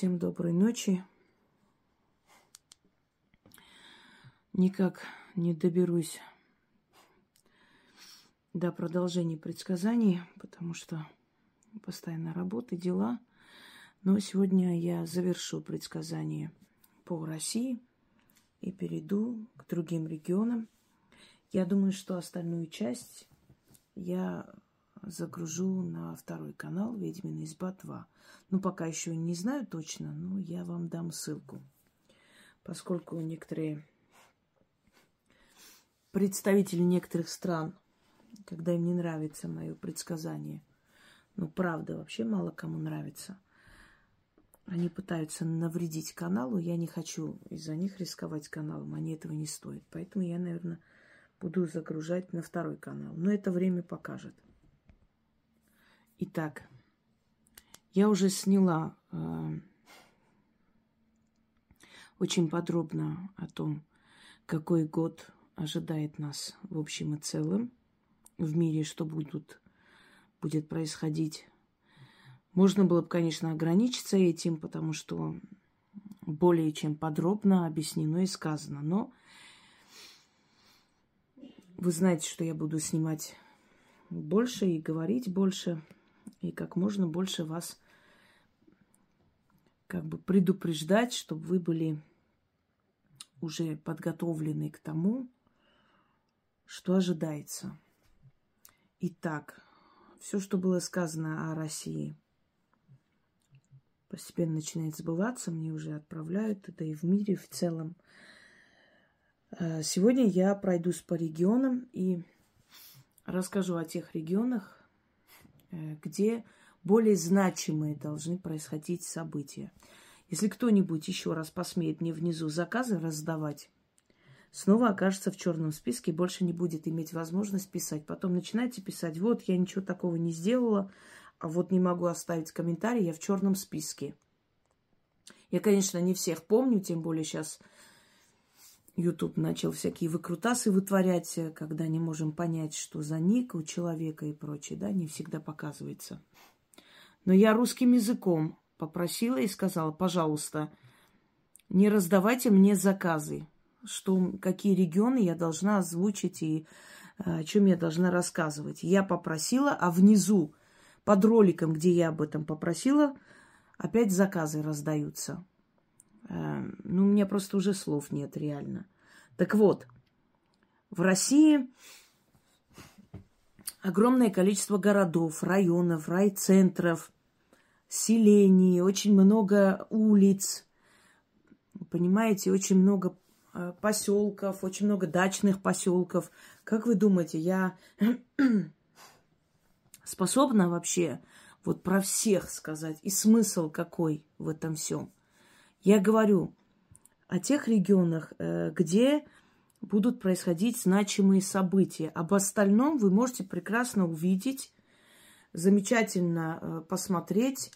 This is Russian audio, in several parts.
Всем доброй ночи. Никак не доберусь до продолжения предсказаний, потому что постоянно работа, дела. Но сегодня я завершу предсказание по России и перейду к другим регионам. Я думаю, что остальную часть я загружу на второй канал «Ведьмина изба 2». Ну, пока еще не знаю точно, но я вам дам ссылку. Поскольку некоторые представители некоторых стран, когда им не нравится мое предсказание, ну, правда, вообще мало кому нравится, они пытаются навредить каналу, я не хочу из-за них рисковать каналом, они этого не стоят. Поэтому я, наверное, буду загружать на второй канал. Но это время покажет. Итак, я уже сняла э, очень подробно о том, какой год ожидает нас в общем и целом в мире, что будут, будет происходить. Можно было бы, конечно, ограничиться этим, потому что более чем подробно объяснено и сказано. Но вы знаете, что я буду снимать больше и говорить больше – и как можно больше вас как бы предупреждать, чтобы вы были уже подготовлены к тому, что ожидается. Итак, все, что было сказано о России, постепенно начинает сбываться. Мне уже отправляют это и в мире в целом. Э, сегодня я пройдусь по регионам и расскажу о тех регионах, где более значимые должны происходить события. Если кто-нибудь еще раз посмеет мне внизу заказы раздавать, снова окажется в черном списке, больше не будет иметь возможность писать. Потом начинайте писать, вот я ничего такого не сделала, а вот не могу оставить комментарий, я в черном списке. Я, конечно, не всех помню, тем более сейчас YouTube начал всякие выкрутасы вытворять, э, когда не можем понять, что за ник у человека и прочее, да, не всегда показывается. Но я русским языком попросила и сказала, пожалуйста, не раздавайте мне заказы, что, какие регионы я должна озвучить и э, о чем я должна рассказывать. Я попросила, а внизу под роликом, где я об этом попросила, опять заказы раздаются. Эм, ну, у меня просто уже слов нет, реально. Так вот, в России огромное количество городов, районов, райцентров, селений, очень много улиц, понимаете, очень много э, поселков, очень много дачных поселков. Как вы думаете, я способна вообще вот про всех сказать? И смысл какой в этом всем? Я говорю о тех регионах, э, где будут происходить значимые события. Об остальном вы можете прекрасно увидеть, замечательно э, посмотреть,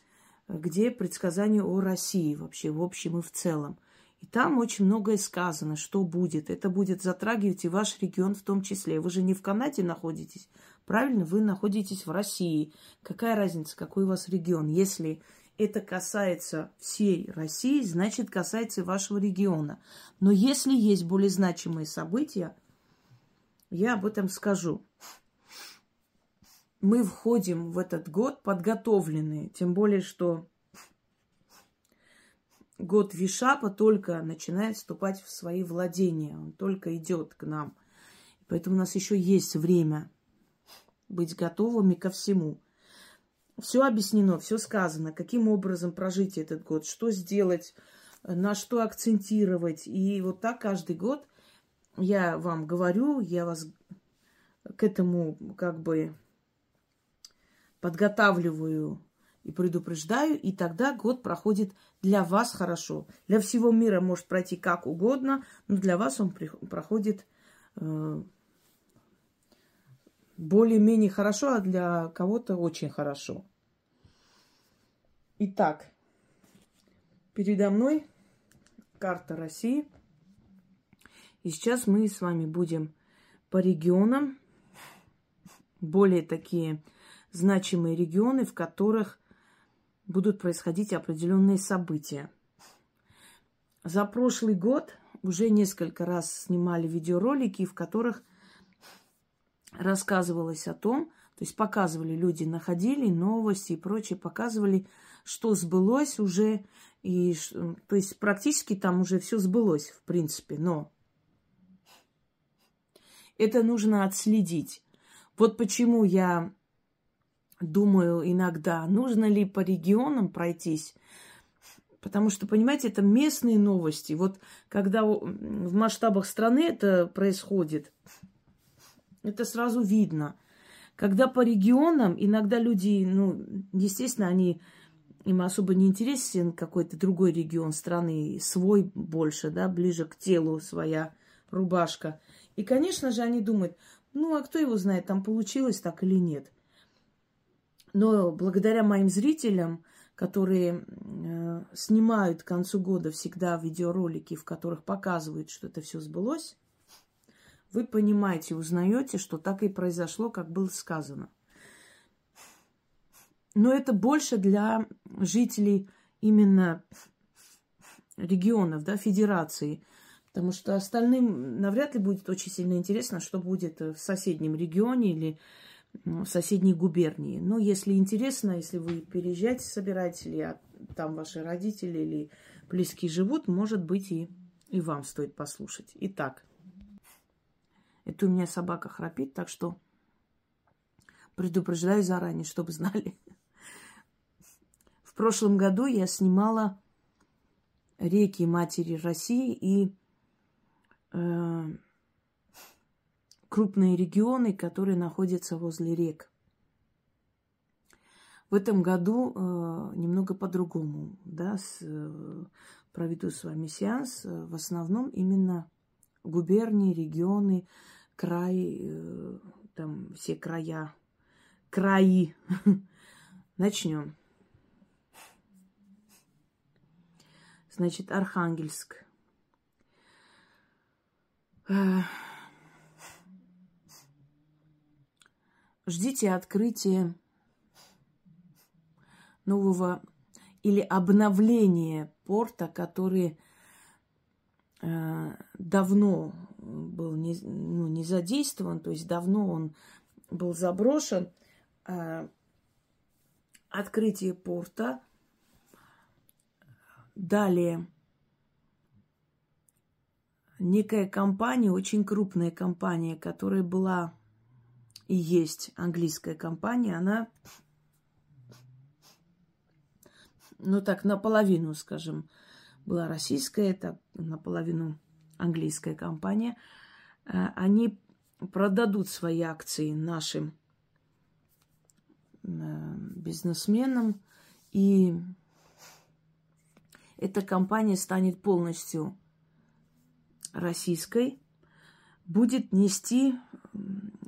где предсказания о России вообще в общем и в целом. И там очень многое сказано, что будет. Это будет затрагивать и ваш регион в том числе. Вы же не в Канаде находитесь, правильно? Вы находитесь в России. Какая разница, какой у вас регион? Если это касается всей России, значит касается вашего региона. Но если есть более значимые события, я об этом скажу. Мы входим в этот год подготовленные, тем более, что год Вишапа только начинает вступать в свои владения, он только идет к нам. Поэтому у нас еще есть время быть готовыми ко всему. Все объяснено, все сказано, каким образом прожить этот год, что сделать, на что акцентировать. И вот так каждый год я вам говорю, я вас к этому как бы подготавливаю и предупреждаю, и тогда год проходит для вас хорошо. Для всего мира может пройти как угодно, но для вас он проходит э, более-менее хорошо, а для кого-то очень хорошо. Итак, передо мной карта России. И сейчас мы с вами будем по регионам, более такие значимые регионы, в которых будут происходить определенные события. За прошлый год уже несколько раз снимали видеоролики, в которых рассказывалось о том, то есть показывали, люди находили новости и прочее, показывали, что сбылось уже. И, то есть практически там уже все сбылось, в принципе. Но это нужно отследить. Вот почему я думаю иногда, нужно ли по регионам пройтись. Потому что, понимаете, это местные новости. Вот когда в масштабах страны это происходит, это сразу видно. Когда по регионам, иногда люди, ну, естественно, они им особо не интересен какой-то другой регион страны, свой больше, да, ближе к телу своя рубашка. И, конечно же, они думают, ну, а кто его знает, там получилось так или нет. Но благодаря моим зрителям, которые э, снимают к концу года всегда видеоролики, в которых показывают, что это все сбылось, вы понимаете, узнаете, что так и произошло, как было сказано. Но это больше для жителей именно регионов, да, федерации. Потому что остальным навряд ли будет очень сильно интересно, что будет в соседнем регионе или в соседней губернии. Но если интересно, если вы переезжать собираетесь, или там ваши родители или близкие живут, может быть, и, и вам стоит послушать. Итак, это у меня собака храпит, так что предупреждаю заранее, чтобы знали. В прошлом году я снимала реки матери России и э, крупные регионы, которые находятся возле рек. В этом году э, немного по-другому, да, с, э, проведу с вами сеанс. Э, в основном именно губернии, регионы, край, э, там все края, краи. Начнем. Значит, Архангельск. Ждите открытия нового или обновления порта, который э, давно был не, ну, не задействован, то есть давно он был заброшен. Э, открытие порта – Далее. Некая компания, очень крупная компания, которая была и есть английская компания, она, ну так, наполовину, скажем, была российская, это наполовину английская компания. А, они продадут свои акции нашим э, бизнесменам и эта компания станет полностью российской, будет нести,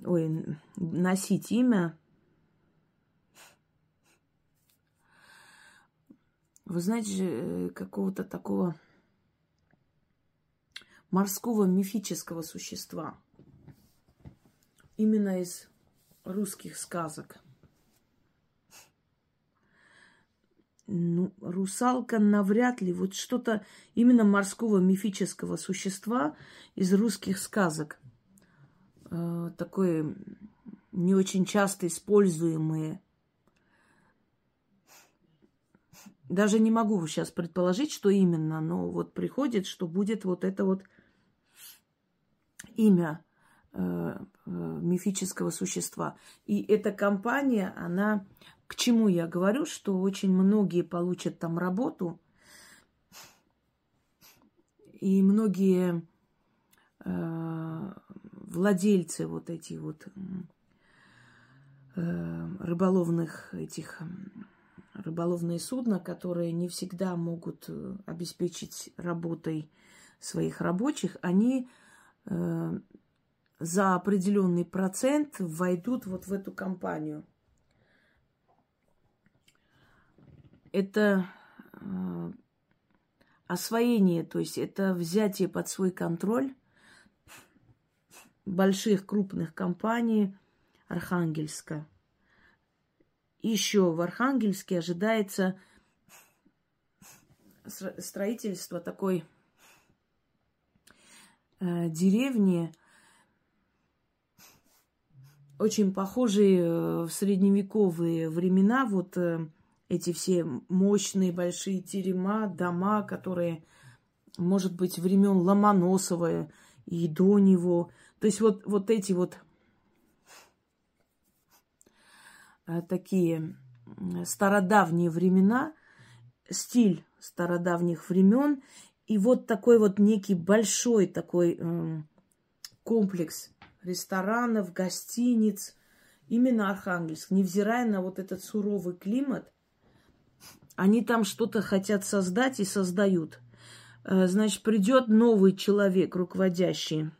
ой, носить имя, вы знаете, э, какого-то такого морского мифического существа. Именно из русских сказок – ну, русалка навряд ли. Вот что-то именно морского мифического существа из русских сказок. Э, такое не очень часто используемое. Даже не могу сейчас предположить, что именно, но вот приходит, что будет вот это вот имя э, э, мифического существа. И эта компания, она к чему я говорю, что очень многие получат там работу, и многие э, владельцы вот этих вот э, рыболовных этих рыболовные судна, которые не всегда могут э, обеспечить работой своих рабочих, они э, за определенный процент войдут вот в эту компанию – это э, освоение, то есть это взятие под свой контроль больших крупных компаний Архангельска. еще в Архангельске ожидается строительство такой э, деревни, очень похожие э, в средневековые времена, вот э, эти все мощные большие терема, дома, которые, может быть, времен Ломоносова и до него. То есть вот, вот эти вот э, такие стародавние времена, стиль стародавних времен, и вот такой вот некий большой такой э, комплекс ресторанов, гостиниц, именно Архангельск, невзирая на вот этот суровый климат, они там что-то хотят создать и создают. Э, значит, придет новый человек, руководящий.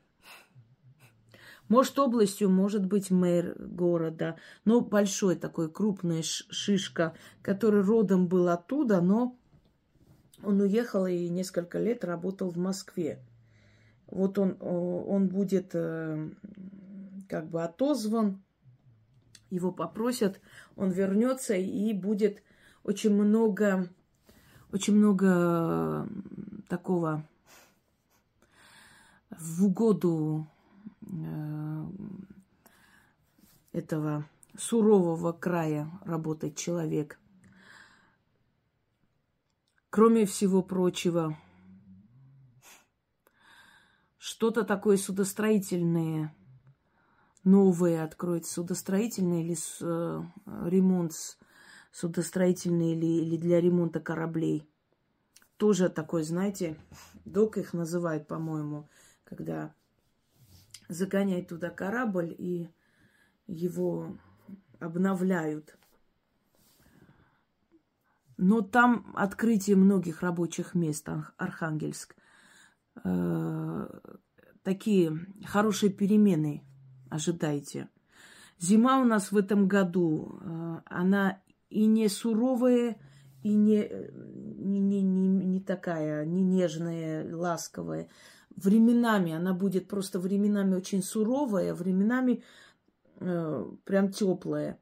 Может, областью, может быть, мэр города, но большой такой, крупная шишка, который родом был оттуда, но он уехал и несколько лет работал в Москве. Вот он, он будет э, как бы отозван, его попросят, он вернется и будет очень много, очень много такого в угоду э, этого сурового края работать человек. Кроме всего прочего, что-то такое судостроительное новое откроет, судостроительное или с, э, ремонт судостроительный или, или для ремонта кораблей. Тоже такой, знаете, док их называют, по-моему, когда загоняют туда корабль и его обновляют. Но там открытие многих рабочих мест, Архангельск. Э, такие хорошие перемены ожидайте. Зима у нас в этом году, э, она и не суровая, и не, не, не, не, не такая, не нежная, ласковая. Временами она будет просто временами очень суровая, временами э, прям теплая.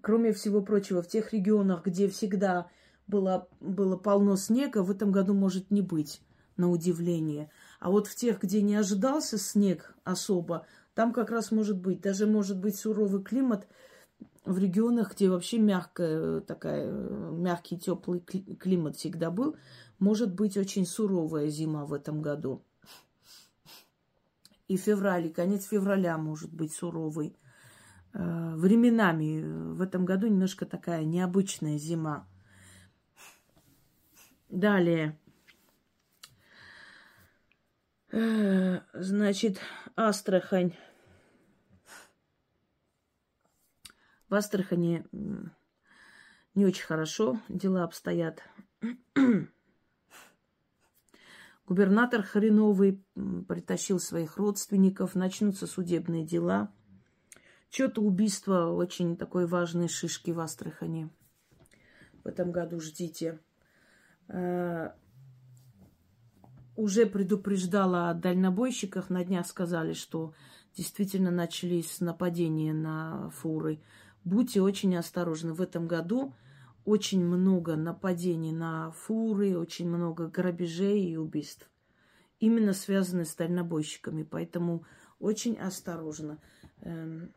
Кроме всего прочего, в тех регионах, где всегда было, было полно снега, в этом году может не быть, на удивление. А вот в тех, где не ожидался снег особо, там как раз может быть. Даже может быть суровый климат в регионах, где вообще мягкая такая, мягкий теплый климат всегда был. Может быть очень суровая зима в этом году. И февраль, и конец февраля может быть суровый. Э, временами в этом году немножко такая необычная зима. Далее. Э, значит, Астрахань. В Астрахани не очень хорошо дела обстоят. Губернатор хреновый притащил своих родственников, начнутся судебные дела. Что-то убийство очень такой важной шишки в Астрахани. В этом году ждите. Э, уже предупреждала о дальнобойщиках. На днях сказали, что действительно начались нападения на фуры. Будьте очень осторожны. В этом году очень много нападений на фуры, очень много грабежей и убийств. Именно связаны с дальнобойщиками. Поэтому очень осторожно. Эм,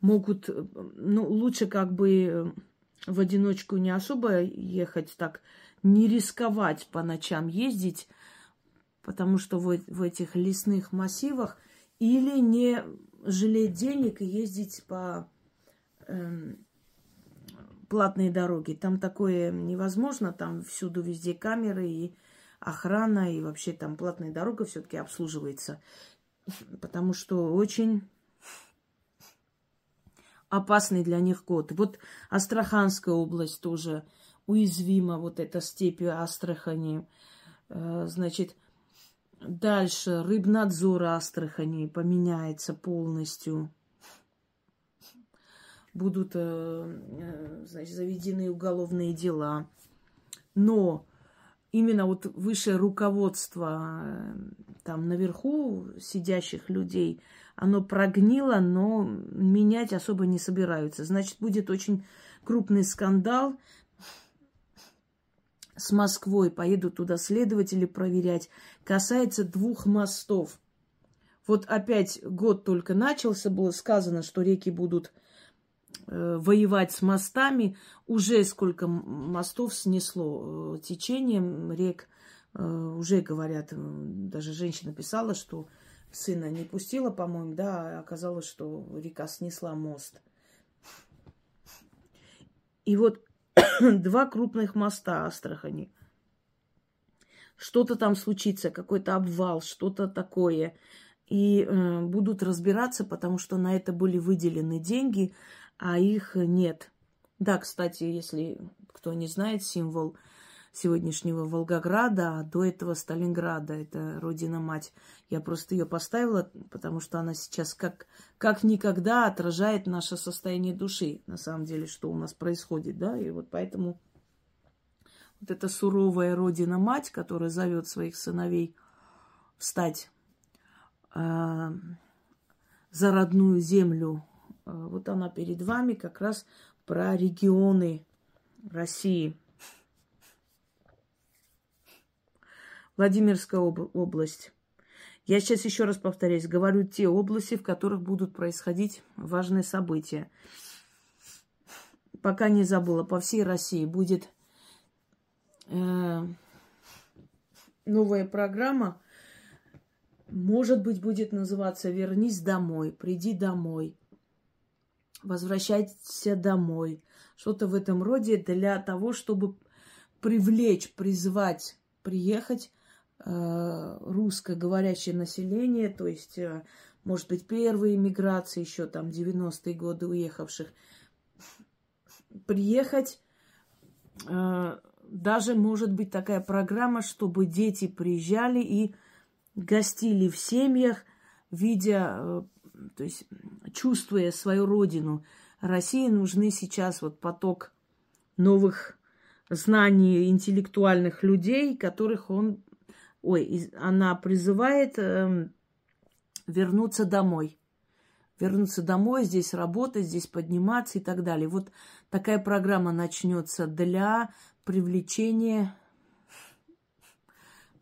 могут, ну, лучше как бы в одиночку не особо ехать так не рисковать по ночам ездить, потому что в, в этих лесных массивах, или не жалеть денег и ездить по эм, платной дороге. Там такое невозможно, там всюду везде камеры и охрана, и вообще там платная дорога все-таки обслуживается. Потому что очень опасный для них год. Вот Астраханская область тоже уязвима вот эта степь Астрахани. Э, значит, дальше рыбнадзор Астрахани поменяется полностью. Будут, э, э, значит, заведены уголовные дела. Но именно вот высшее руководство там наверху сидящих людей, оно прогнило, но менять особо не собираются. Значит, будет очень крупный скандал с Москвой. Поедут туда следователи проверять. Касается двух мостов. Вот опять год только начался, было сказано, что реки будут э, воевать с мостами. Уже сколько мостов снесло э, течением рек. Э, уже говорят, даже женщина писала, что сына не пустила, по-моему, да, а оказалось, что река снесла мост. И вот два крупных моста Астрахани. Что-то там случится, какой-то обвал, что-то такое. И э, будут разбираться, потому что на это были выделены деньги, а их нет. Да, кстати, если кто не знает, символ сегодняшнего Волгограда, а до этого Сталинграда. Это родина-мать. Я просто ее поставила, потому что она сейчас как, как никогда отражает наше состояние души, на самом деле, что у нас происходит, да, и вот поэтому вот эта суровая родина-мать, которая зовет своих сыновей встать э, за родную землю, э, вот она перед вами как раз про регионы России – Владимирская об- область. Я сейчас еще раз повторяюсь, говорю те области, в которых будут происходить важные события. Пока не забыла, по всей России будет э, новая программа. Может быть, будет называться «Вернись домой», «Приди домой», «Возвращайся домой». Что-то в этом роде для того, чтобы привлечь, призвать приехать русскоговорящее население, то есть, э, может быть, первые миграции, еще там 90-е годы уехавших, приехать. Э, даже может быть такая программа, чтобы дети приезжали и гостили в семьях, видя, то есть чувствуя свою родину. России нужны сейчас вот поток новых знаний интеллектуальных людей, которых он ой, она призывает э, вернуться домой. Вернуться домой, здесь работать, здесь подниматься и так далее. Вот такая программа начнется для привлечения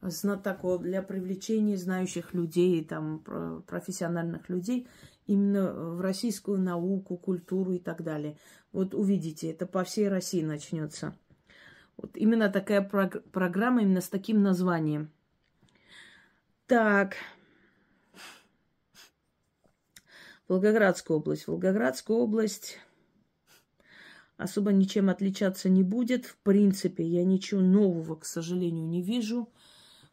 знатоков, для привлечения знающих людей, там, профессиональных людей именно в российскую науку, культуру и так далее. Вот увидите, это по всей России начнется. Вот именно такая прог- программа, именно с таким названием – так. Волгоградская область. Волгоградская область особо ничем отличаться не будет. В принципе, я ничего нового, к сожалению, не вижу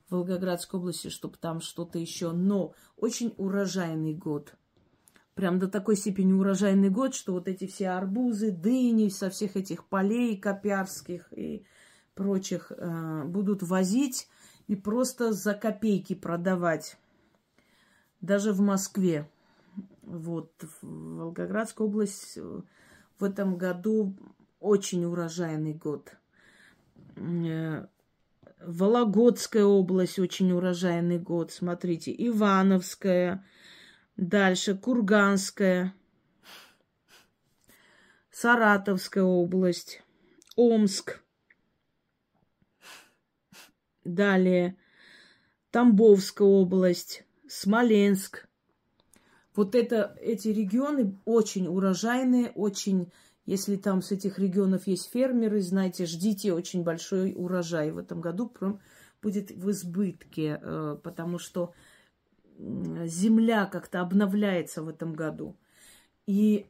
в Волгоградской области, чтобы там что-то еще. Но очень урожайный год. Прям до такой степени урожайный год, что вот эти все арбузы, дыни со всех этих полей копярских и прочих э, будут возить и просто за копейки продавать. Даже в Москве. Вот, в Волгоградская область э, в этом году очень урожайный год. Э, Вологодская область очень урожайный год. Смотрите, Ивановская, дальше Курганская, Саратовская область, Омск, Далее Тамбовская область, Смоленск. Вот это, эти регионы очень урожайные, очень, если там с этих регионов есть фермеры, знаете, ждите очень большой урожай в этом году будет в избытке, э, потому что земля как-то обновляется в этом году. И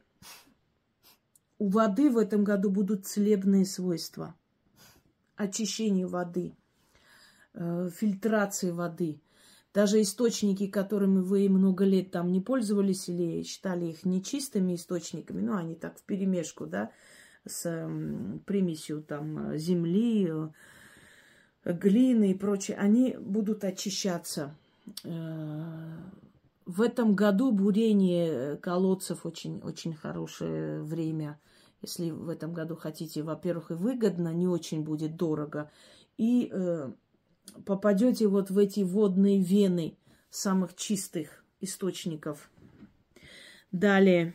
у воды в этом году будут целебные свойства. Очищение воды – фильтрации воды. Даже источники, которыми вы много лет там не пользовались или считали их нечистыми источниками, ну, они так в перемешку, да, с э, примесью там земли, э, глины и прочее, они будут очищаться. Э, в этом году бурение колодцев очень, очень хорошее время. Если в этом году хотите, во-первых, и выгодно, не очень будет дорого. И э, попадете вот в эти водные вены самых чистых источников Далее.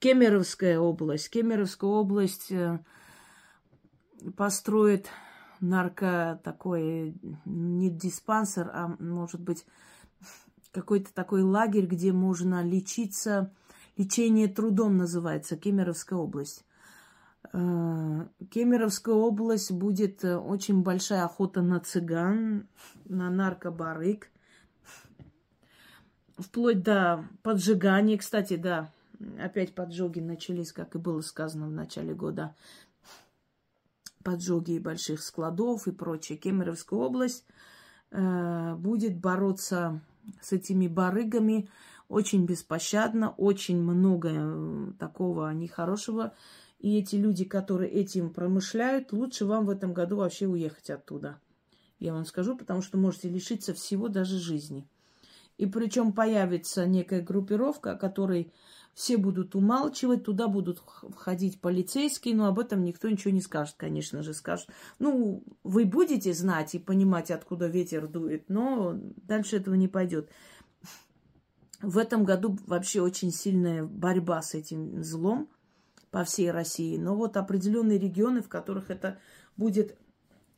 Кемеровская область. Кемеровская область э, построит нарко такой, не диспансер, а может быть какой-то такой лагерь, где можно лечиться. Лечение трудом называется, Кемеровская область. Э, Кемеровская область будет э, очень большая охота на цыган, на наркобарык, вплоть до поджигания. Кстати, да, опять поджоги начались, как и было сказано в начале года. Поджоги больших складов и прочее. Кемеровская область э, будет бороться с этими барыгами очень беспощадно, очень много такого нехорошего. И эти люди, которые этим промышляют, лучше вам в этом году вообще уехать оттуда. Я вам скажу, потому что можете лишиться всего, даже жизни. И причем появится некая группировка, о которой все будут умалчивать, туда будут входить полицейские, но об этом никто ничего не скажет, конечно же, скажут. Ну, вы будете знать и понимать, откуда ветер дует, но дальше этого не пойдет. В этом году вообще очень сильная борьба с этим злом по всей России. Но вот определенные регионы, в которых это будет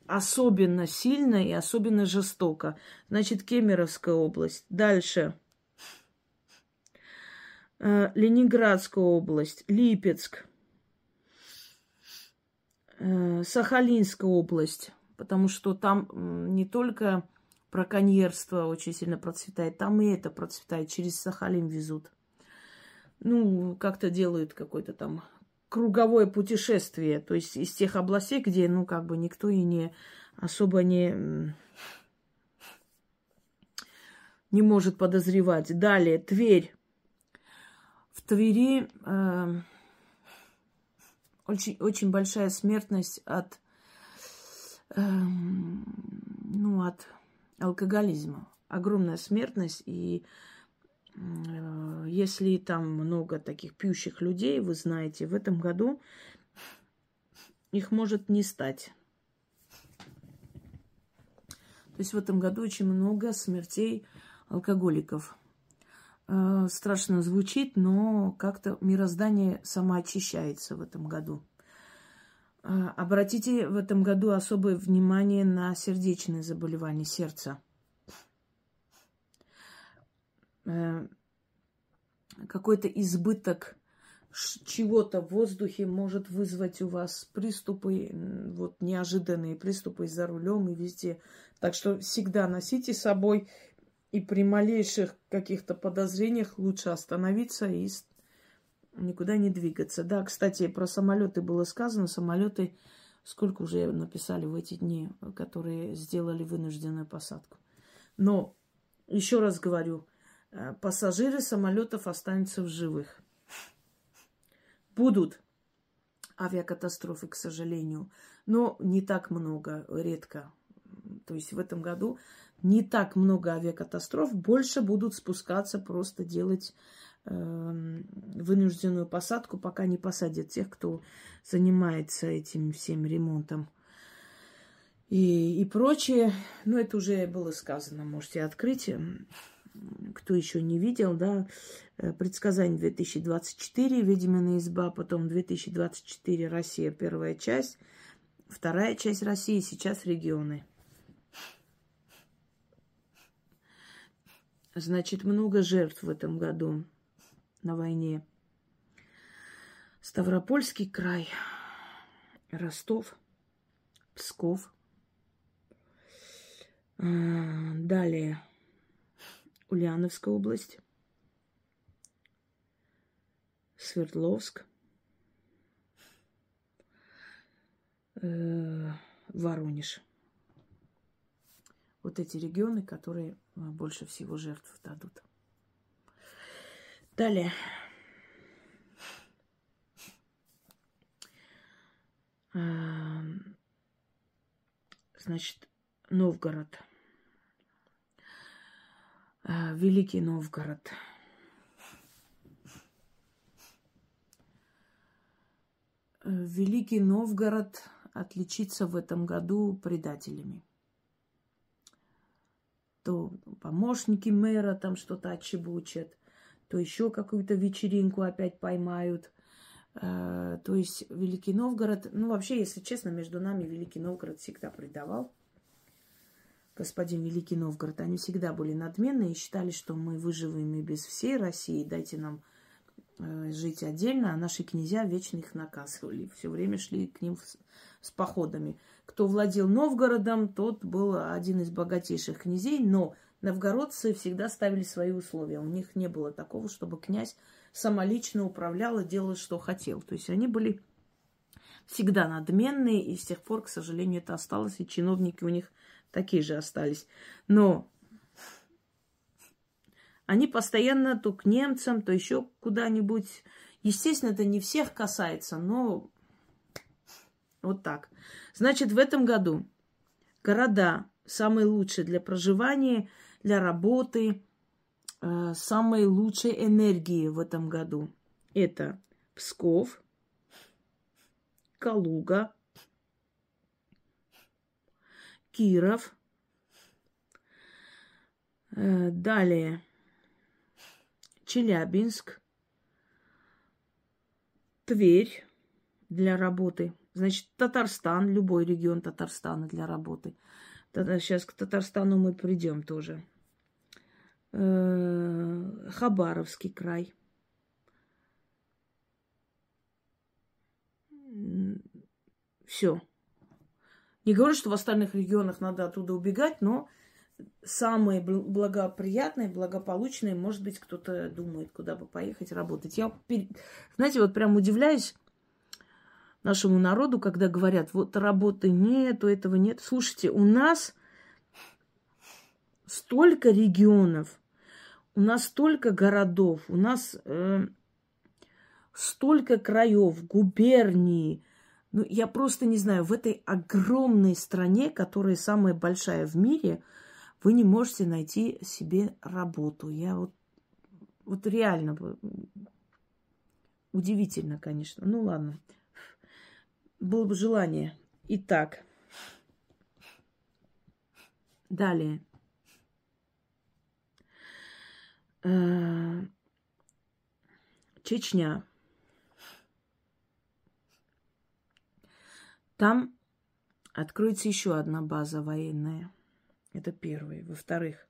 особенно сильно и особенно жестоко. Значит, Кемеровская область. Дальше. Э, Ленинградская область, Липецк, э, Сахалинская область, потому что там не только браконьерство очень сильно процветает, там и это процветает, через Сахалин везут. Ну, как-то делают какое-то там круговое путешествие, то есть из тех областей, где, ну, как бы никто и не особо не не может подозревать. Далее, Тверь. В Твери э, очень, очень большая смертность от, э, ну, от алкоголизма. Огромная смертность. И если там много таких пьющих людей, вы знаете, в этом году их может не стать. То есть в этом году очень много смертей алкоголиков. Э, страшно звучит, но как-то мироздание самоочищается в этом году. Э, обратите в этом году особое внимание на сердечные заболевания сердца. Э, какой-то избыток чего-то в воздухе может вызвать у вас приступы, вот неожиданные приступы за рулем и везде. Так что всегда носите с собой и при малейших каких-то подозрениях лучше остановиться и никуда не двигаться. Да, кстати, про самолеты было сказано. Самолеты сколько уже написали в эти дни, которые сделали вынужденную посадку. Но еще раз говорю, э, пассажиры самолетов останутся в живых. Будут авиакатастрофы, к сожалению, но не так много, редко. То есть в этом году не так много авиакатастроф, больше будут спускаться просто делать э, вынужденную посадку, пока не посадят тех, кто занимается этим всем ремонтом и, и прочее. Но это уже было сказано, можете открыть. Кто еще не видел, да, э, предсказание 2024, Ведьмина изба, потом 2024, Россия, первая часть, вторая часть России, сейчас регионы. Значит, много жертв в этом году на войне. Ставропольский край, Ростов, Псков. А, далее Ульяновская область, Свердловск, э, Воронеж. Вот эти регионы, которые а, больше всего жертв дадут. Далее. А, значит, Новгород. А, Великий Новгород. Великий Новгород отличится в этом году предателями. то помощники мэра там что-то отчебучат, то еще какую-то вечеринку опять поймают. Э, то есть Великий Новгород, ну вообще, если честно, между нами Великий Новгород всегда предавал. Господин Великий Новгород, они всегда были надменны и считали, что мы выживем и без всей России, дайте нам э, жить отдельно, а наши князья вечно их наказывали, все время шли к ним с походами. Кто владел Новгородом, тот был один из богатейших князей, но новгородцы всегда ставили свои условия. У них не было такого, чтобы князь самолично управлял и делал, что хотел. То есть они были всегда надменные, и с тех пор, к сожалению, это осталось, и чиновники у них такие же остались. Но они постоянно то к немцам, то еще куда-нибудь. Естественно, это не всех касается, но вот так. Значит, в этом году города самые лучшие для проживания, для работы, э, самой лучшей энергии в этом году. Это Псков, Калуга, Киров. Э, далее Челябинск, Тверь для работы – Значит, Татарстан, любой регион Татарстана для работы. Сейчас к Татарстану мы придем тоже. Э, Хабаровский край. Все. Не говорю, что в остальных регионах надо оттуда убегать, но самые благоприятные, благополучные, может быть, кто-то думает, куда бы поехать работать. Я, знаете, вот прям удивляюсь, нашему народу, когда говорят, вот работы нету, этого нет. Слушайте, у нас столько регионов, у нас столько городов, у нас э, столько краев, губерний. Ну, я просто не знаю, в этой огромной стране, которая самая большая в мире, вы не можете найти себе работу. Я вот, вот реально удивительно, конечно. Ну ладно было бы желание. Итак, далее. Э, Чечня. Там откроется еще одна база военная. Это первое. Во-вторых,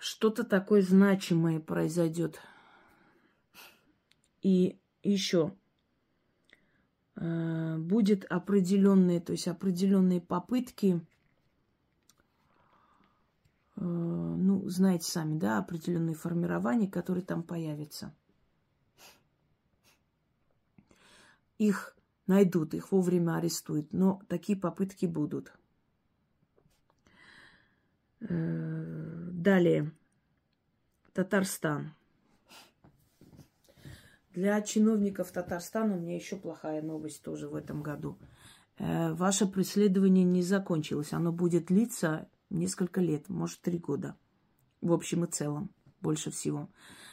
что-то такое значимое произойдет. И еще э, будет определенные, то есть определенные попытки, э, ну, знаете сами, да, определенные формирования, которые там появятся. Их найдут, их вовремя арестуют, но такие попытки будут. Э, далее. Татарстан. Для чиновников Татарстана у меня еще плохая новость тоже в этом году. Э, ваше преследование не закончилось. Оно будет длиться несколько лет, может, три года. В общем и целом, больше всего.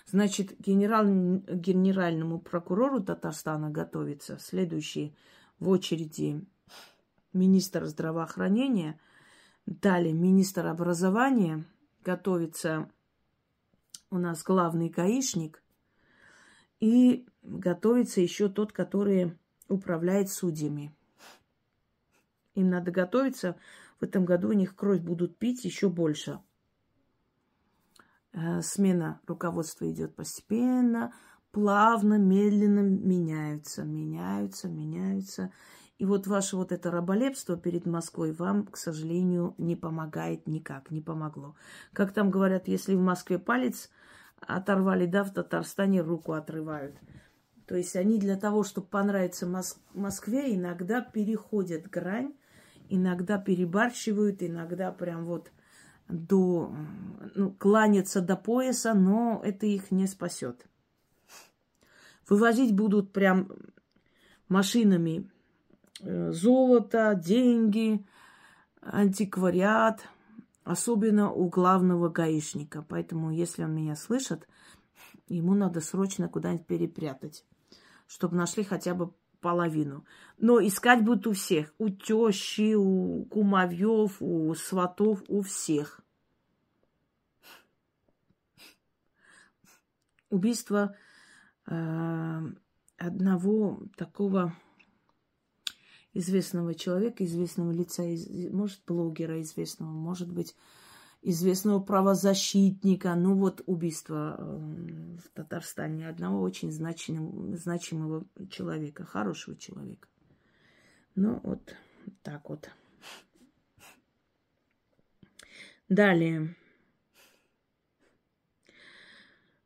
Значит, генерал, генеральному прокурору Татарстана готовится следующий в очереди министр здравоохранения, далее министр образования, готовится у нас главный гаишник – и готовится еще тот, который управляет судьями. Им надо готовиться. В этом году у них кровь будут пить еще больше. Э, смена руководства идет постепенно, плавно, медленно меняются, меняются, меняются. И вот ваше вот это раболепство перед Москвой вам, к сожалению, не помогает никак, не помогло. Как там говорят, если в Москве палец оторвали, да, в Татарстане руку отрывают. То есть они для того, чтобы понравиться Мос- Москве, иногда переходят грань, иногда перебарщивают, иногда прям вот до, ну, кланяться до пояса, но это их не спасет. Вывозить будут прям машинами э, золото, деньги, антиквариат – Особенно у главного гаишника. Поэтому, если он меня слышит, ему надо срочно куда-нибудь перепрятать, чтобы нашли хотя бы половину. Но искать будут у всех. У тещи, у кумовьев, у сватов, у всех. Убийство э, одного такого известного человека, известного лица, может, блогера известного, может быть, известного правозащитника. Ну вот убийство э, в Татарстане одного очень значимого, значимого человека, хорошего человека. Ну вот так вот. Далее.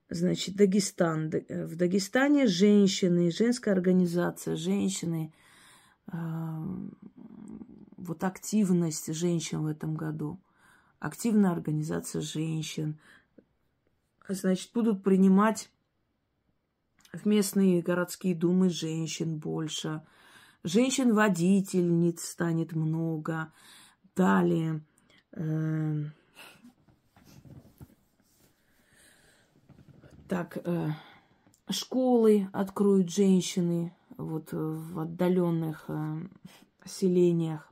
Значит, Дагестан. В Дагестане женщины, женская организация, женщины, вот активность женщин в этом году, активная организация женщин, значит, будут принимать в местные городские думы женщин больше, женщин-водительниц станет много, далее э, так э, школы откроют женщины, вот в отдаленных э, селениях.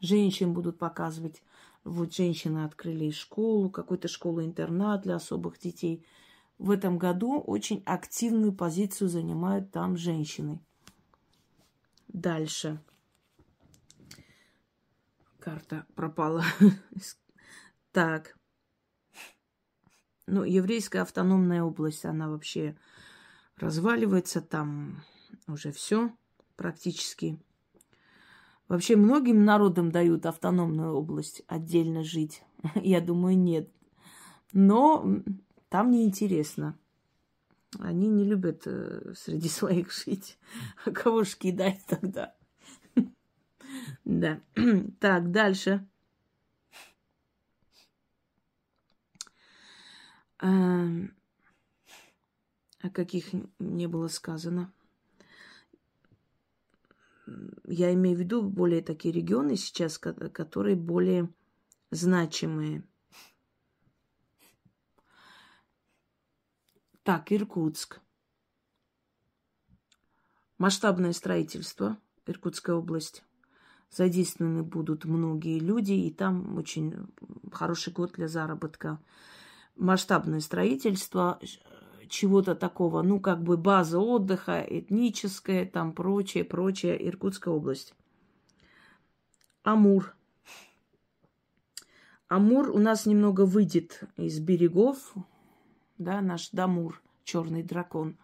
Женщин будут показывать. Вот женщины открыли школу, какую-то школу-интернат для особых детей. В этом году очень активную позицию занимают там женщины. Дальше. Карта пропала. Так. Ну, еврейская автономная область, она вообще разваливается, там уже все практически. Вообще многим народам дают автономную область отдельно жить. Я думаю, нет. Но там неинтересно. Они не любят э, среди своих жить. А кого ж кидать тогда? Да. Так, дальше. Эм, о каких не было сказано. Я имею в виду более такие регионы сейчас, которые более значимые. Так, Иркутск. Масштабное строительство, Иркутская область. Задействованы будут многие люди, и там очень хороший год для заработка. Масштабное строительство, чего-то такого, ну, как бы база отдыха, этническая, там прочее, прочее, Иркутская область. Амур. Амур у нас немного выйдет из берегов, да, наш Дамур, черный дракон,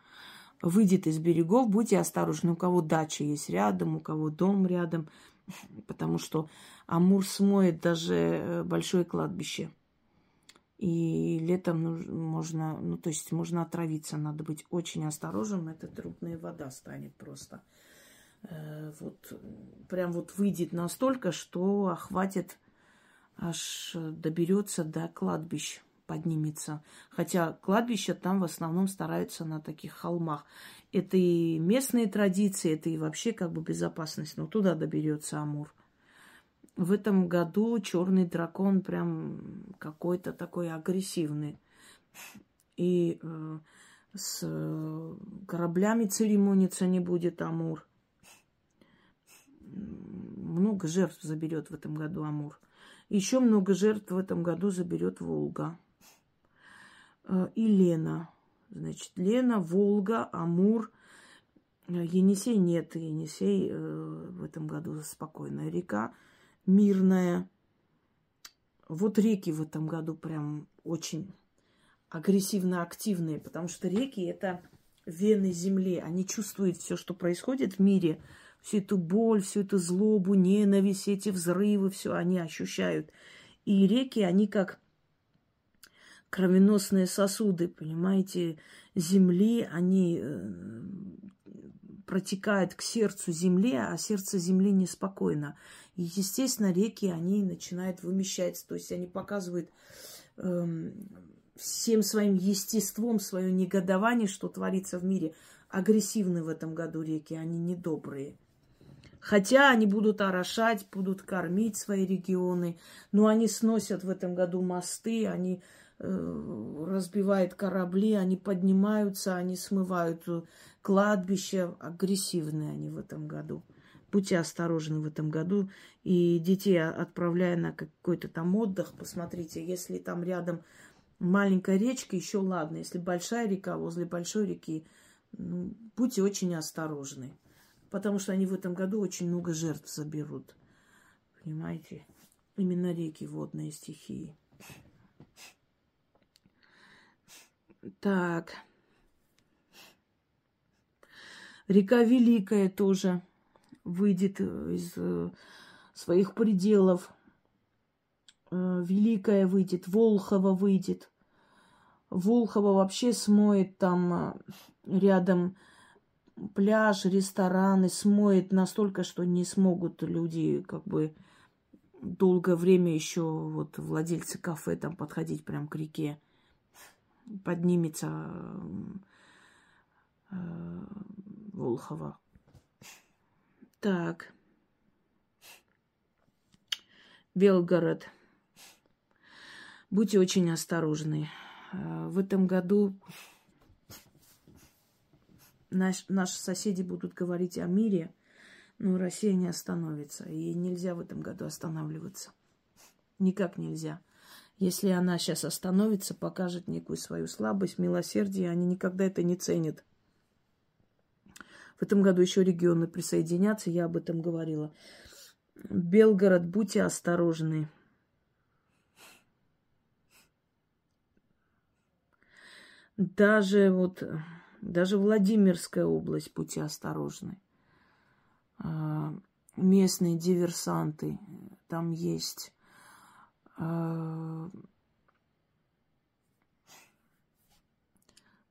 выйдет из берегов, будьте осторожны, у кого дача есть рядом, у кого дом рядом, потому что Амур смоет даже э, большое кладбище. И летом можно, ну, то есть можно отравиться, надо быть очень осторожным, это трудная вода станет просто. Э, вот прям вот выйдет настолько, что охватит, аж доберется до кладбищ, поднимется. Хотя кладбища там в основном стараются на таких холмах. Это и местные традиции, это и вообще как бы безопасность, но туда доберется Амур в этом году черный дракон прям какой-то такой агрессивный. И э, с кораблями церемониться не будет Амур. Много жертв заберет в этом году Амур. Еще много жертв в этом году заберет Волга. Э, и Лена. Значит, Лена, Волга, Амур. Енисей нет. Енисей э, в этом году спокойная река мирная. Вот реки в этом году прям очень агрессивно активные, потому что реки это вены земли. Они чувствуют все, что происходит в мире, всю эту боль, всю эту злобу, ненависть, эти взрывы, все они ощущают. И реки, они как кровеносные сосуды, понимаете, земли, они э, протекают к сердцу земли, а сердце земли неспокойно. И, естественно, реки, они начинают вымещаться, то есть они показывают эм, всем своим естеством свое негодование, что творится в мире. Агрессивны в этом году реки, они недобрые. Хотя они будут орошать, будут кормить свои регионы, но они сносят в этом году мосты, они э, разбивает корабли, они поднимаются, они смывают кладбище. Агрессивные они в этом году. Будьте осторожны в этом году. И детей отправляя на какой-то там отдых, посмотрите, если там рядом маленькая речка, еще ладно. Если большая река, возле большой реки, ну, будьте очень осторожны. Потому что они в этом году очень много жертв заберут. Понимаете? Именно реки водные стихии. Так. Река Великая тоже выйдет из э, своих пределов. Э, Великая выйдет, Волхова выйдет. Волхова вообще смоет там э, рядом пляж, рестораны, смоет настолько, что не смогут люди как бы долгое время еще вот владельцы кафе там подходить прям к реке. Поднимется э, Волхова. Так. Белгород. Будьте очень осторожны. Э, в этом году наш, наши соседи будут говорить о мире, но Россия не остановится. И нельзя в этом году останавливаться. Никак нельзя. Если она сейчас остановится, покажет некую свою слабость, милосердие, они никогда это не ценят. В этом году еще регионы присоединятся, я об этом говорила. Белгород, будьте осторожны. Даже вот, даже Владимирская область, будьте осторожны. А, местные диверсанты там есть.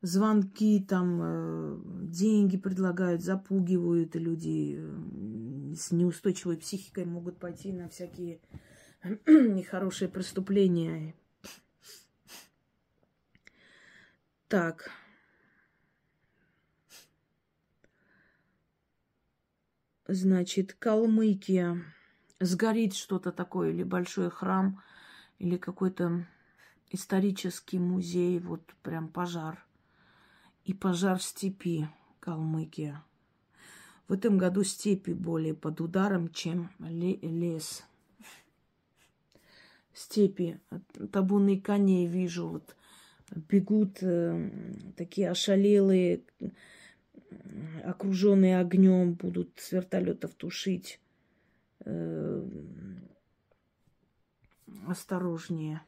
Звонки там, э, деньги предлагают, запугивают люди э, с неустойчивой психикой могут пойти на всякие нехорошие преступления. Так. Значит, Калмыкия. Сгорит что-то такое, или большой храм, или какой-то исторический музей, вот прям пожар. И пожар в степи Калмыкия. В этом году степи более под ударом, чем лес. Степи. Табуны коней вижу, вот бегут э, такие ошалелые, окруженные огнем, будут с вертолетов тушить. Э, осторожнее.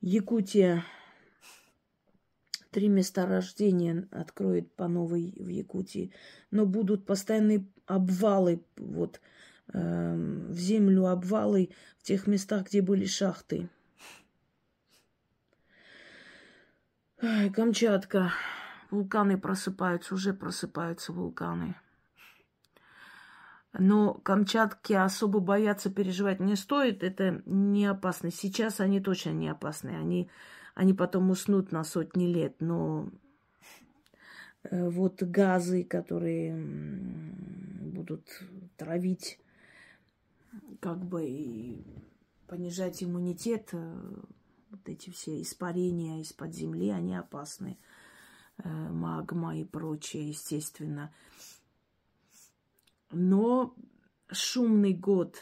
Якутия. Три месторождения откроет по новой в Якутии. Но будут постоянные обвалы, вот, э, в землю обвалы в тех местах, где были шахты. Ай, Камчатка. Вулканы просыпаются, уже просыпаются вулканы. Но Камчатки особо бояться переживать не стоит. Это не опасно. Сейчас они точно не опасны. Они, они потом уснут на сотни лет. Но э, вот газы, которые будут травить, как бы и понижать иммунитет, э, вот эти все испарения из-под земли, они опасны. Э, магма и прочее, естественно. Но шумный год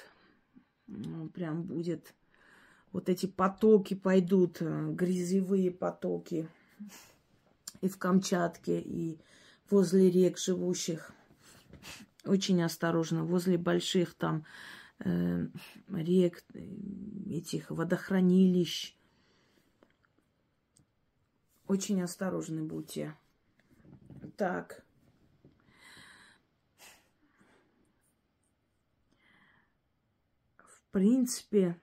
ну, прям будет. Вот эти потоки пойдут, э, грязевые потоки и в Камчатке, и возле рек живущих. Очень осторожно. Возле больших там э, рек, этих водохранилищ, очень осторожны будьте. Так. В принципе,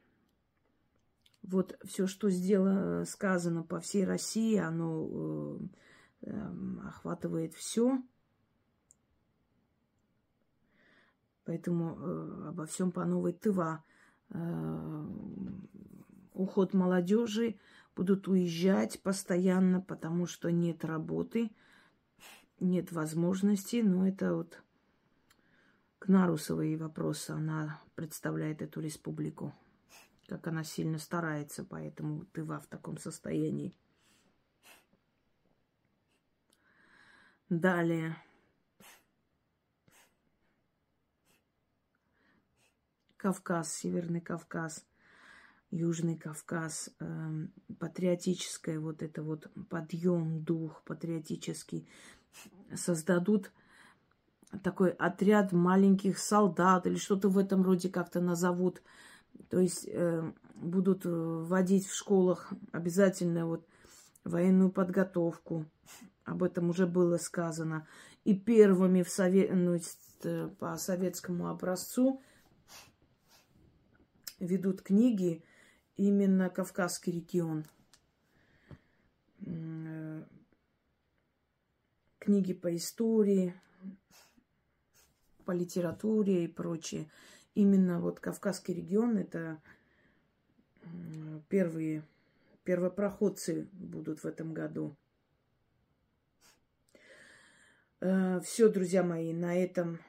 вот все, что сделано, сказано по всей России, оно э, э, охватывает все. Поэтому э, обо всем по новой тыва. Э, уход молодежи, будут уезжать постоянно, потому что нет работы, нет возможности. Но это вот Кнарусовые вопросы. Она представляет эту республику. Как она сильно старается, поэтому Тыва в таком состоянии. Далее. Кавказ, Северный Кавказ, Южный Кавказ, э, патриотическое вот это вот подъем, дух патриотический создадут такой отряд маленьких солдат или что-то в этом роде как-то назовут. То есть э, будут вводить в школах обязательно вот военную подготовку. Об этом уже было сказано. И первыми в сове... ну, э, по советскому образцу ведут книги именно Кавказский регион. Э, книги по истории, по литературе и прочее. Именно вот Кавказский регион это первые первопроходцы будут в этом году. Э, Все, друзья мои, на этом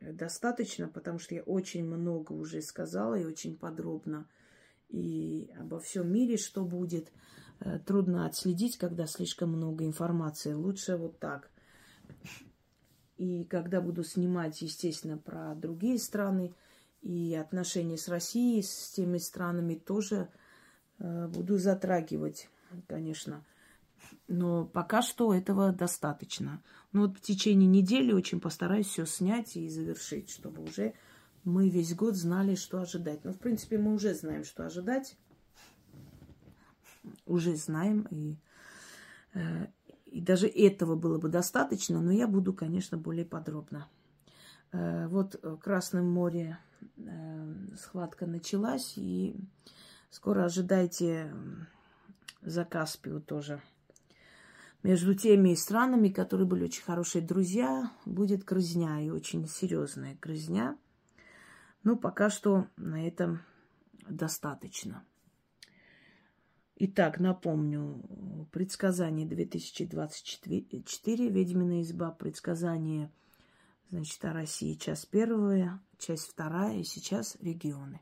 достаточно, потому что я очень много уже сказала и очень подробно. И обо всем мире, что будет, э, трудно отследить, когда слишком много информации. Лучше вот так. И когда буду снимать, естественно, про другие страны и отношения с Россией, с теми странами тоже э, буду затрагивать, конечно. Но пока что этого достаточно. Но вот в течение недели очень постараюсь все снять и завершить, чтобы уже мы весь год знали, что ожидать. Но, в принципе, мы уже знаем, что ожидать. Уже знаем. И, э, и даже этого было бы достаточно, но я буду, конечно, более подробно. Э, вот в Красном море э, схватка началась, и скоро ожидайте за Каспию тоже между теми странами, которые были очень хорошие друзья, будет грызня и очень серьезная грызня. Но пока что на этом достаточно. Итак, напомню, предсказание 2024, ведьмина изба, предсказание, значит, о России, часть первая, часть вторая, и сейчас регионы.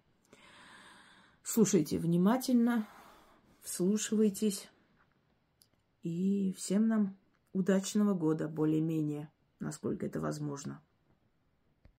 Слушайте внимательно, вслушивайтесь. И всем нам удачного года, более-менее, насколько это возможно.